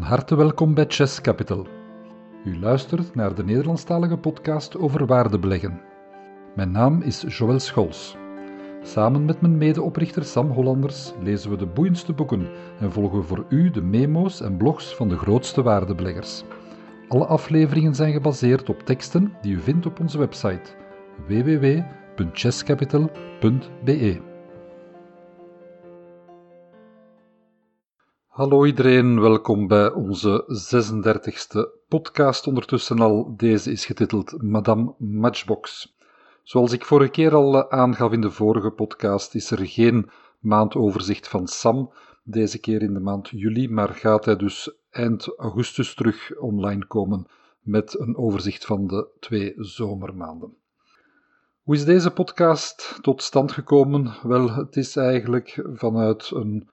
Van harte welkom bij Chess Capital. U luistert naar de Nederlandstalige podcast over waardebeleggen. Mijn naam is Joël Schols. Samen met mijn medeoprichter Sam Hollanders lezen we de boeiendste boeken en volgen voor u de memo's en blogs van de grootste waardebeleggers. Alle afleveringen zijn gebaseerd op teksten die u vindt op onze website www.chesscapital.be. Hallo iedereen, welkom bij onze 36e podcast. Ondertussen al, deze is getiteld Madame Matchbox. Zoals ik vorige keer al eh, aangaf in de vorige podcast, is er geen maandoverzicht van Sam. Deze keer in de maand juli, maar gaat hij dus eind augustus terug online komen met een overzicht van de twee zomermaanden. Hoe is deze podcast tot stand gekomen? Wel, het is eigenlijk vanuit een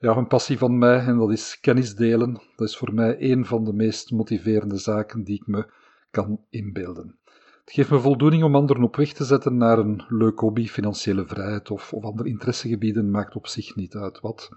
ja, een passie van mij en dat is kennis delen. Dat is voor mij een van de meest motiverende zaken die ik me kan inbeelden. Het geeft me voldoening om anderen op weg te zetten naar een leuk hobby, financiële vrijheid of, of andere interessegebieden, maakt op zich niet uit wat.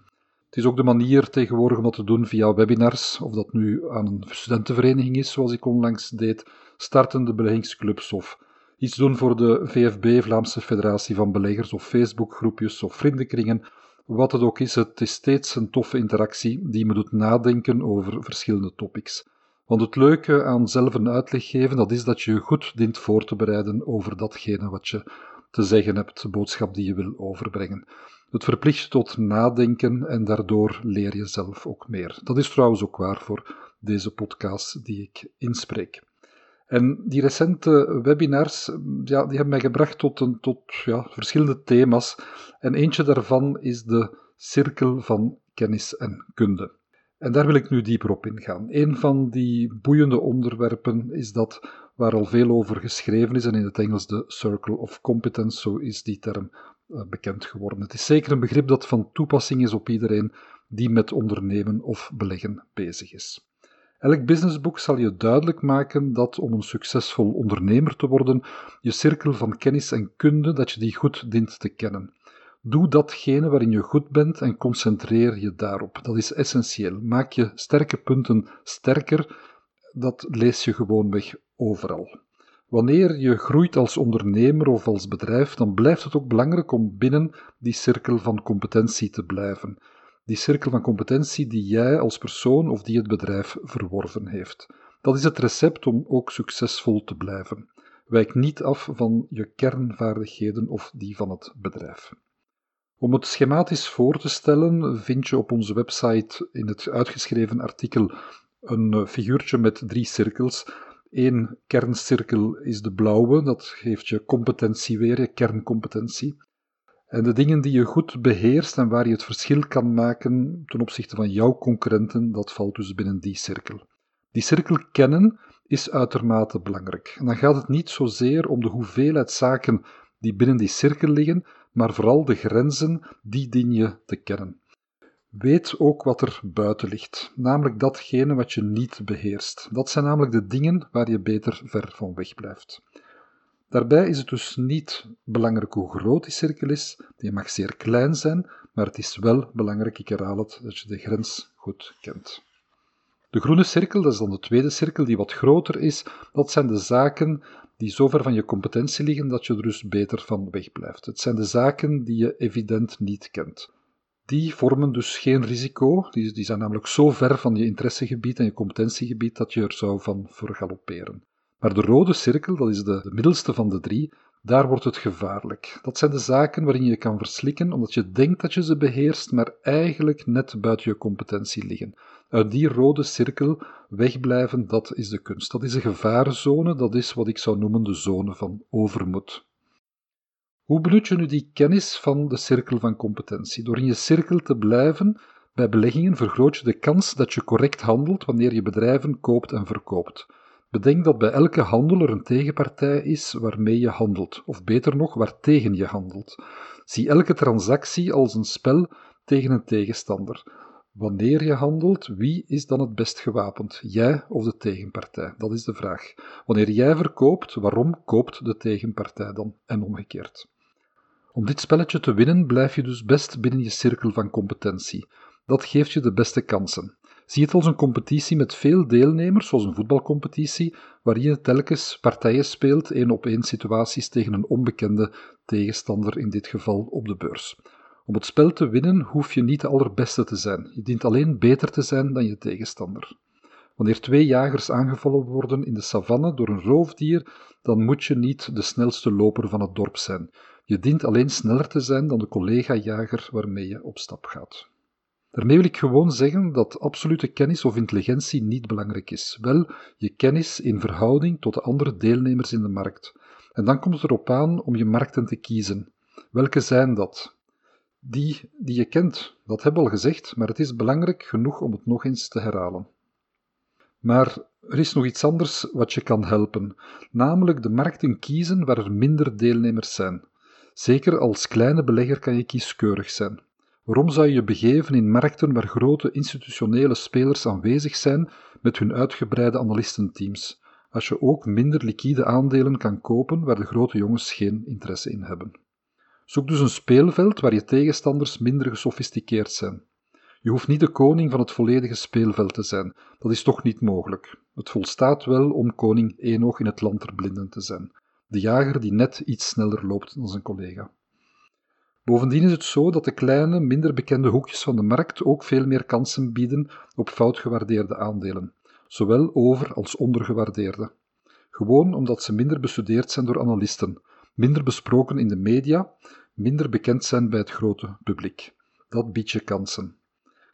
Het is ook de manier tegenwoordig om dat te doen via webinars, of dat nu aan een studentenvereniging is, zoals ik onlangs deed, startende beleggingsclubs of iets doen voor de VFB, Vlaamse Federatie van Beleggers, of Facebookgroepjes of vriendenkringen wat het ook is, het is steeds een toffe interactie die me doet nadenken over verschillende topics. Want het leuke aan zelf een uitleg geven, dat is dat je je goed dient voor te bereiden over datgene wat je te zeggen hebt, de boodschap die je wil overbrengen. Het verplicht tot nadenken en daardoor leer je zelf ook meer. Dat is trouwens ook waar voor deze podcast die ik inspreek. En die recente webinars, ja, die hebben mij gebracht tot, een, tot ja, verschillende thema's. En eentje daarvan is de cirkel van kennis en kunde. En daar wil ik nu dieper op ingaan. Een van die boeiende onderwerpen is dat waar al veel over geschreven is, en in het Engels de Circle of Competence, zo is die term uh, bekend geworden. Het is zeker een begrip dat van toepassing is op iedereen die met ondernemen of beleggen bezig is. Elk businessboek zal je duidelijk maken dat om een succesvol ondernemer te worden, je cirkel van kennis en kunde, dat je die goed dient te kennen. Doe datgene waarin je goed bent en concentreer je daarop. Dat is essentieel. Maak je sterke punten sterker. Dat lees je gewoonweg overal. Wanneer je groeit als ondernemer of als bedrijf, dan blijft het ook belangrijk om binnen die cirkel van competentie te blijven die cirkel van competentie die jij als persoon of die het bedrijf verworven heeft. Dat is het recept om ook succesvol te blijven. Wijk niet af van je kernvaardigheden of die van het bedrijf. Om het schematisch voor te stellen, vind je op onze website in het uitgeschreven artikel een figuurtje met drie cirkels. Eén kerncirkel is de blauwe, dat geeft je competentie weer, je kerncompetentie. En de dingen die je goed beheerst en waar je het verschil kan maken ten opzichte van jouw concurrenten, dat valt dus binnen die cirkel. Die cirkel kennen is uitermate belangrijk. En dan gaat het niet zozeer om de hoeveelheid zaken die binnen die cirkel liggen, maar vooral de grenzen, die dien je te kennen. Weet ook wat er buiten ligt, namelijk datgene wat je niet beheerst. Dat zijn namelijk de dingen waar je beter ver van weg blijft. Daarbij is het dus niet belangrijk hoe groot die cirkel is, die mag zeer klein zijn, maar het is wel belangrijk, ik herhaal het, dat je de grens goed kent. De groene cirkel, dat is dan de tweede cirkel die wat groter is, dat zijn de zaken die zo ver van je competentie liggen dat je er dus beter van wegblijft. Het zijn de zaken die je evident niet kent. Die vormen dus geen risico, die, die zijn namelijk zo ver van je interessegebied en je competentiegebied dat je er zou van vergalopperen. Maar de rode cirkel, dat is de, de middelste van de drie, daar wordt het gevaarlijk. Dat zijn de zaken waarin je kan verslikken omdat je denkt dat je ze beheerst, maar eigenlijk net buiten je competentie liggen. Uit die rode cirkel wegblijven, dat is de kunst. Dat is een gevarenzone, dat is wat ik zou noemen de zone van overmoed. Hoe benut je nu die kennis van de cirkel van competentie? Door in je cirkel te blijven, bij beleggingen vergroot je de kans dat je correct handelt wanneer je bedrijven koopt en verkoopt. Bedenk dat bij elke handel er een tegenpartij is waarmee je handelt, of beter nog, waartegen je handelt. Zie elke transactie als een spel tegen een tegenstander. Wanneer je handelt, wie is dan het best gewapend, jij of de tegenpartij? Dat is de vraag. Wanneer jij verkoopt, waarom koopt de tegenpartij dan? En omgekeerd. Om dit spelletje te winnen, blijf je dus best binnen je cirkel van competentie. Dat geeft je de beste kansen. Zie het als een competitie met veel deelnemers, zoals een voetbalcompetitie, waarin je telkens partijen speelt, één op één situaties tegen een onbekende tegenstander, in dit geval op de beurs. Om het spel te winnen hoef je niet de allerbeste te zijn. Je dient alleen beter te zijn dan je tegenstander. Wanneer twee jagers aangevallen worden in de savanne door een roofdier, dan moet je niet de snelste loper van het dorp zijn. Je dient alleen sneller te zijn dan de collega-jager waarmee je op stap gaat. Daarmee wil ik gewoon zeggen dat absolute kennis of intelligentie niet belangrijk is. Wel je kennis in verhouding tot de andere deelnemers in de markt. En dan komt het erop aan om je markten te kiezen. Welke zijn dat? Die die je kent, dat hebben we al gezegd, maar het is belangrijk genoeg om het nog eens te herhalen. Maar er is nog iets anders wat je kan helpen, namelijk de markten kiezen waar er minder deelnemers zijn. Zeker als kleine belegger kan je kieskeurig zijn. Waarom zou je je begeven in markten waar grote institutionele spelers aanwezig zijn met hun uitgebreide analistenteams, als je ook minder liquide aandelen kan kopen waar de grote jongens geen interesse in hebben? Zoek dus een speelveld waar je tegenstanders minder gesofisticeerd zijn. Je hoeft niet de koning van het volledige speelveld te zijn, dat is toch niet mogelijk. Het volstaat wel om koning Enoch in het land der blinden te zijn, de jager die net iets sneller loopt dan zijn collega. Bovendien is het zo dat de kleine, minder bekende hoekjes van de markt ook veel meer kansen bieden op foutgewaardeerde aandelen, zowel over- als ondergewaardeerde. Gewoon omdat ze minder bestudeerd zijn door analisten, minder besproken in de media, minder bekend zijn bij het grote publiek. Dat biedt je kansen.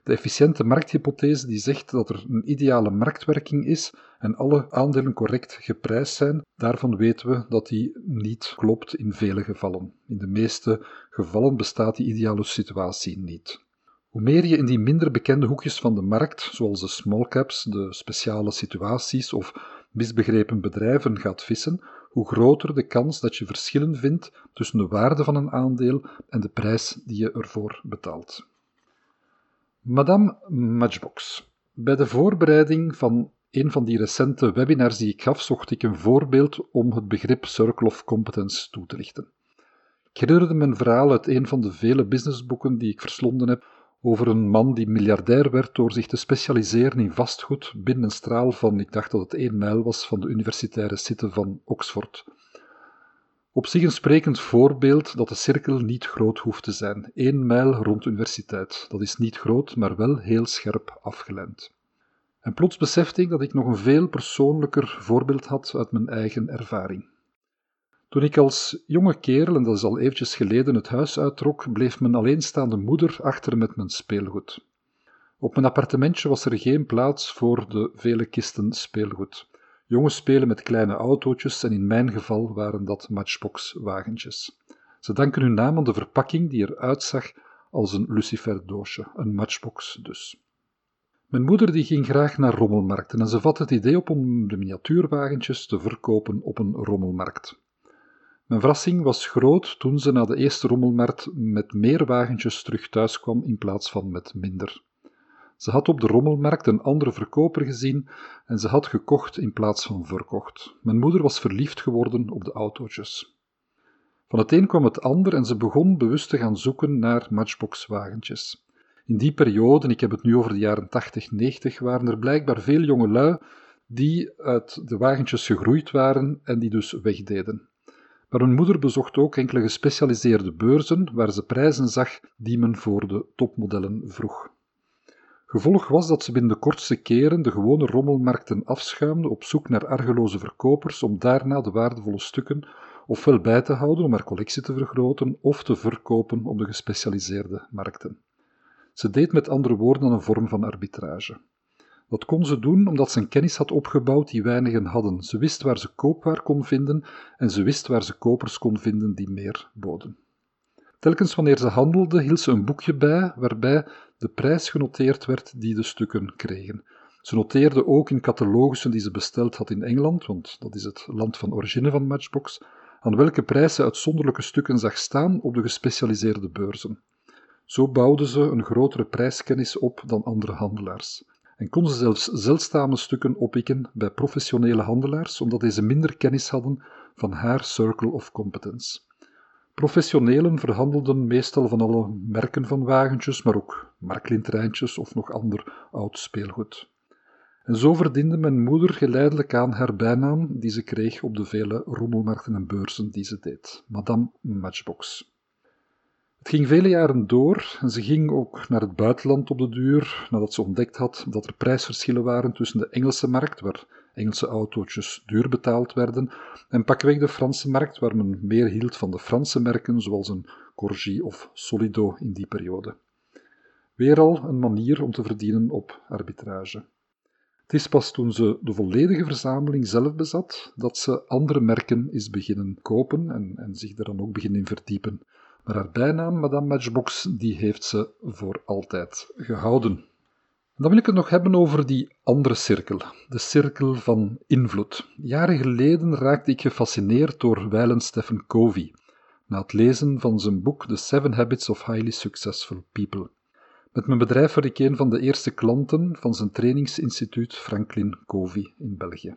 De efficiënte markthypothese die zegt dat er een ideale marktwerking is en alle aandelen correct geprijsd zijn, daarvan weten we dat die niet klopt in vele gevallen. In de meeste gevallen bestaat die ideale situatie niet. Hoe meer je in die minder bekende hoekjes van de markt, zoals de small caps, de speciale situaties of misbegrepen bedrijven gaat vissen, hoe groter de kans dat je verschillen vindt tussen de waarde van een aandeel en de prijs die je ervoor betaalt. Madame Matchbox. Bij de voorbereiding van een van die recente webinars die ik gaf, zocht ik een voorbeeld om het begrip Circle of Competence toe te lichten. Ik herinnerde een verhaal uit een van de vele businessboeken die ik verslonden heb over een man die miljardair werd door zich te specialiseren in vastgoed binnen een straal van, ik dacht dat het één mijl was, van de universitaire city van Oxford. Op zich een sprekend voorbeeld dat de cirkel niet groot hoeft te zijn. Eén mijl rond de universiteit. Dat is niet groot, maar wel heel scherp afgeleid. En plots besefte ik dat ik nog een veel persoonlijker voorbeeld had uit mijn eigen ervaring. Toen ik als jonge kerel, en dat is al eventjes geleden, het huis uittrok, bleef mijn alleenstaande moeder achter met mijn speelgoed. Op mijn appartementje was er geen plaats voor de vele kisten speelgoed. Jongens spelen met kleine autootjes en in mijn geval waren dat matchbox-wagentjes. Ze danken hun naam aan de verpakking die eruit zag als een luciferdoosje, een matchbox dus. Mijn moeder die ging graag naar rommelmarkten en ze vatte het idee op om de miniatuurwagentjes te verkopen op een rommelmarkt. Mijn verrassing was groot toen ze na de eerste rommelmarkt met meer wagentjes terug thuis kwam in plaats van met minder. Ze had op de rommelmarkt een andere verkoper gezien en ze had gekocht in plaats van verkocht. Mijn moeder was verliefd geworden op de autootjes. Van het een kwam het ander en ze begon bewust te gaan zoeken naar matchboxwagentjes. In die periode, ik heb het nu over de jaren 80, 90, waren er blijkbaar veel jongelui die uit de wagentjes gegroeid waren en die dus wegdeden. Maar mijn moeder bezocht ook enkele gespecialiseerde beurzen waar ze prijzen zag die men voor de topmodellen vroeg. Gevolg was dat ze binnen de kortste keren de gewone rommelmarkten afschuimde op zoek naar argeloze verkopers om daarna de waardevolle stukken ofwel bij te houden om haar collectie te vergroten of te verkopen op de gespecialiseerde markten. Ze deed met andere woorden een vorm van arbitrage. Dat kon ze doen omdat ze een kennis had opgebouwd die weinigen hadden. Ze wist waar ze koopwaar kon vinden en ze wist waar ze kopers kon vinden die meer boden. Telkens wanneer ze handelde, hield ze een boekje bij waarbij de prijs genoteerd werd die de stukken kregen. Ze noteerde ook in catalogussen die ze besteld had in Engeland, want dat is het land van origine van Matchbox, aan welke prijs ze uitzonderlijke stukken zag staan op de gespecialiseerde beurzen. Zo bouwde ze een grotere prijskennis op dan andere handelaars. En kon ze zelfs zeldzame stukken oppikken bij professionele handelaars, omdat deze minder kennis hadden van haar circle of competence. Professionelen verhandelden meestal van alle merken van wagentjes, maar ook marklintreintjes of nog ander oud speelgoed. En zo verdiende mijn moeder geleidelijk aan haar bijnaam, die ze kreeg op de vele rommelmarkten en beurzen die ze deed, Madame Matchbox. Het ging vele jaren door en ze ging ook naar het buitenland op de duur, nadat ze ontdekt had dat er prijsverschillen waren tussen de Engelse markt, waar Engelse autootjes duur betaald werden, en pakweg de Franse markt, waar men meer hield van de Franse merken, zoals een Corgi of Solido in die periode. Weer al een manier om te verdienen op arbitrage. Het is pas toen ze de volledige verzameling zelf bezat, dat ze andere merken is beginnen kopen en, en zich er dan ook beginnen in verdiepen. Maar haar bijnaam, Madame Matchbox, die heeft ze voor altijd gehouden. Dan wil ik het nog hebben over die andere cirkel, de cirkel van invloed. Jaren geleden raakte ik gefascineerd door wijlen Stephen Covey, na het lezen van zijn boek The Seven Habits of Highly Successful People. Met mijn bedrijf werd ik een van de eerste klanten van zijn trainingsinstituut Franklin Covey in België.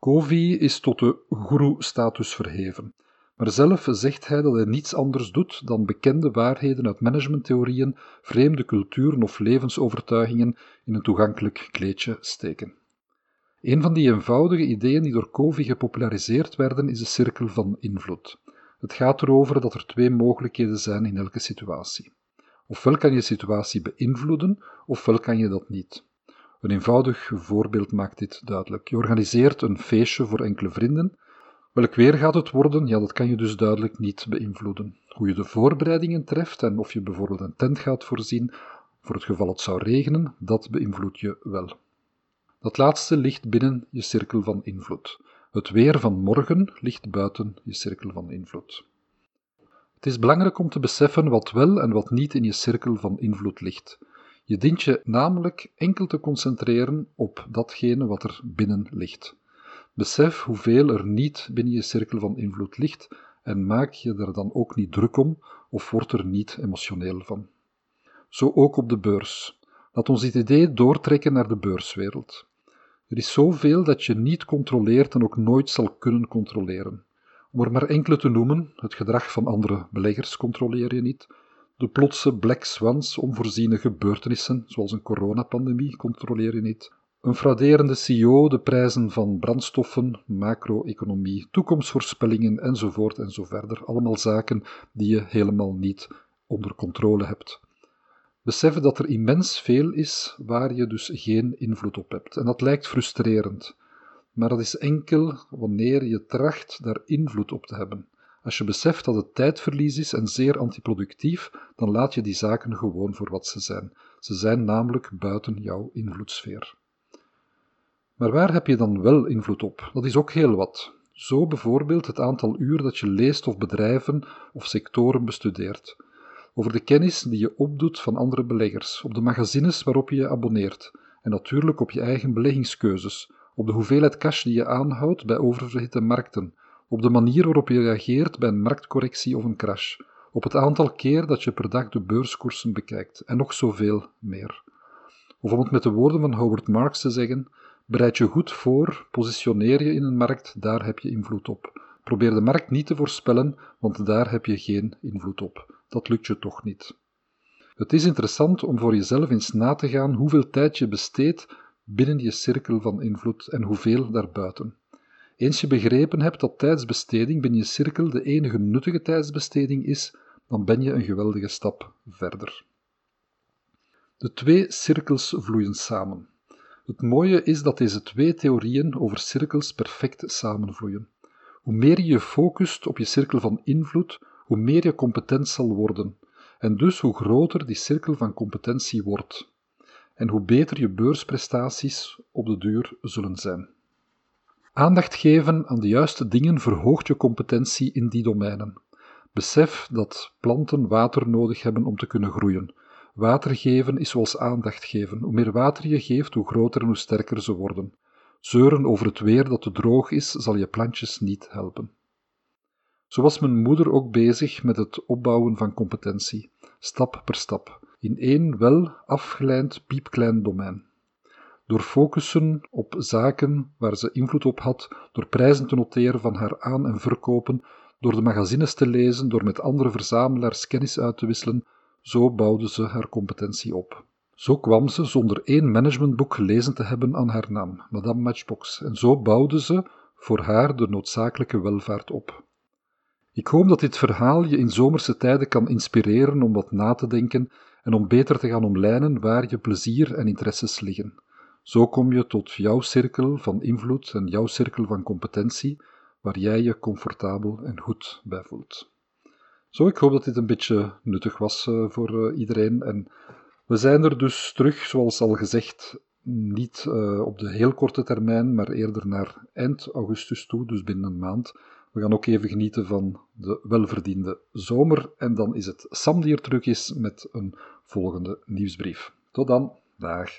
Covey is tot de guru-status verheven, maar zelf zegt hij dat hij niets anders doet dan bekende waarheden uit managementtheorieën, vreemde culturen of levensovertuigingen in een toegankelijk kleedje steken. Een van die eenvoudige ideeën die door Covey gepopulariseerd werden is de cirkel van invloed. Het gaat erover dat er twee mogelijkheden zijn in elke situatie. Ofwel kan je situatie beïnvloeden, ofwel kan je dat niet. Een eenvoudig voorbeeld maakt dit duidelijk. Je organiseert een feestje voor enkele vrienden. Welk weer gaat het worden? Ja, dat kan je dus duidelijk niet beïnvloeden. Hoe je de voorbereidingen treft en of je bijvoorbeeld een tent gaat voorzien voor het geval het zou regenen, dat beïnvloedt je wel. Dat laatste ligt binnen je cirkel van invloed. Het weer van morgen ligt buiten je cirkel van invloed. Het is belangrijk om te beseffen wat wel en wat niet in je cirkel van invloed ligt. Je dient je namelijk enkel te concentreren op datgene wat er binnen ligt. Besef hoeveel er niet binnen je cirkel van invloed ligt en maak je er dan ook niet druk om of word er niet emotioneel van. Zo ook op de beurs. Laat ons dit idee doortrekken naar de beurswereld. Er is zoveel dat je niet controleert en ook nooit zal kunnen controleren. Om er maar enkele te noemen, het gedrag van andere beleggers controleer je niet, de plotse black swans, onvoorziene gebeurtenissen, zoals een coronapandemie, controleer je niet, een frauderende CEO, de prijzen van brandstoffen, macro-economie, toekomstvoorspellingen enzovoort en zo verder. Allemaal zaken die je helemaal niet onder controle hebt. Beseffen dat er immens veel is waar je dus geen invloed op hebt. En dat lijkt frustrerend maar dat is enkel wanneer je tracht daar invloed op te hebben. Als je beseft dat het tijdverlies is en zeer antiproductief, dan laat je die zaken gewoon voor wat ze zijn. Ze zijn namelijk buiten jouw invloedssfeer. Maar waar heb je dan wel invloed op? Dat is ook heel wat. Zo bijvoorbeeld het aantal uur dat je leest of bedrijven of sectoren bestudeert. Over de kennis die je opdoet van andere beleggers, op de magazines waarop je je abonneert en natuurlijk op je eigen beleggingskeuzes, op de hoeveelheid cash die je aanhoudt bij oververhitte markten, op de manier waarop je reageert bij een marktcorrectie of een crash, op het aantal keer dat je per dag de beurskoersen bekijkt en nog zoveel meer. Of om het met de woorden van Howard Marks te zeggen, bereid je goed voor, positioneer je in een markt, daar heb je invloed op. Probeer de markt niet te voorspellen, want daar heb je geen invloed op. Dat lukt je toch niet. Het is interessant om voor jezelf eens na te gaan hoeveel tijd je besteedt binnen je cirkel van invloed en hoeveel daarbuiten. Eens je begrepen hebt dat tijdsbesteding binnen je cirkel de enige nuttige tijdsbesteding is, dan ben je een geweldige stap verder. De twee cirkels vloeien samen. Het mooie is dat deze twee theorieën over cirkels perfect samenvloeien. Hoe meer je je focust op je cirkel van invloed, hoe meer je competent zal worden, en dus hoe groter die cirkel van competentie wordt en hoe beter je beursprestaties op de duur zullen zijn. Aandacht geven aan de juiste dingen verhoogt je competentie in die domeinen. Besef dat planten water nodig hebben om te kunnen groeien. Water geven is zoals aandacht geven. Hoe meer water je geeft, hoe groter en hoe sterker ze worden. Zeuren over het weer dat te droog is, zal je plantjes niet helpen. Zo was mijn moeder ook bezig met het opbouwen van competentie, stap per stap in één wel afgeleid piepklein domein. Door focussen op zaken waar ze invloed op had, door prijzen te noteren van haar aan- en verkopen, door de magazines te lezen, door met andere verzamelaars kennis uit te wisselen, zo bouwde ze haar competentie op. Zo kwam ze, zonder één managementboek gelezen te hebben, aan haar naam, Madame Matchbox, en zo bouwde ze voor haar de noodzakelijke welvaart op. Ik hoop dat dit verhaal je in zomerse tijden kan inspireren om wat na te denken en om beter te gaan omlijnen waar je plezier en interesses liggen. Zo kom je tot jouw cirkel van invloed en jouw cirkel van competentie, waar jij je comfortabel en goed bij voelt. Zo, ik hoop dat dit een beetje nuttig was uh, voor uh, iedereen. En we zijn er dus terug, zoals al gezegd, niet uh, op de heel korte termijn, maar eerder naar eind augustus toe, dus binnen een maand. We gaan ook even genieten van de welverdiende zomer. En dan is het Sam die er terug is met een volgende nieuwsbrief. Tot dan. Dag.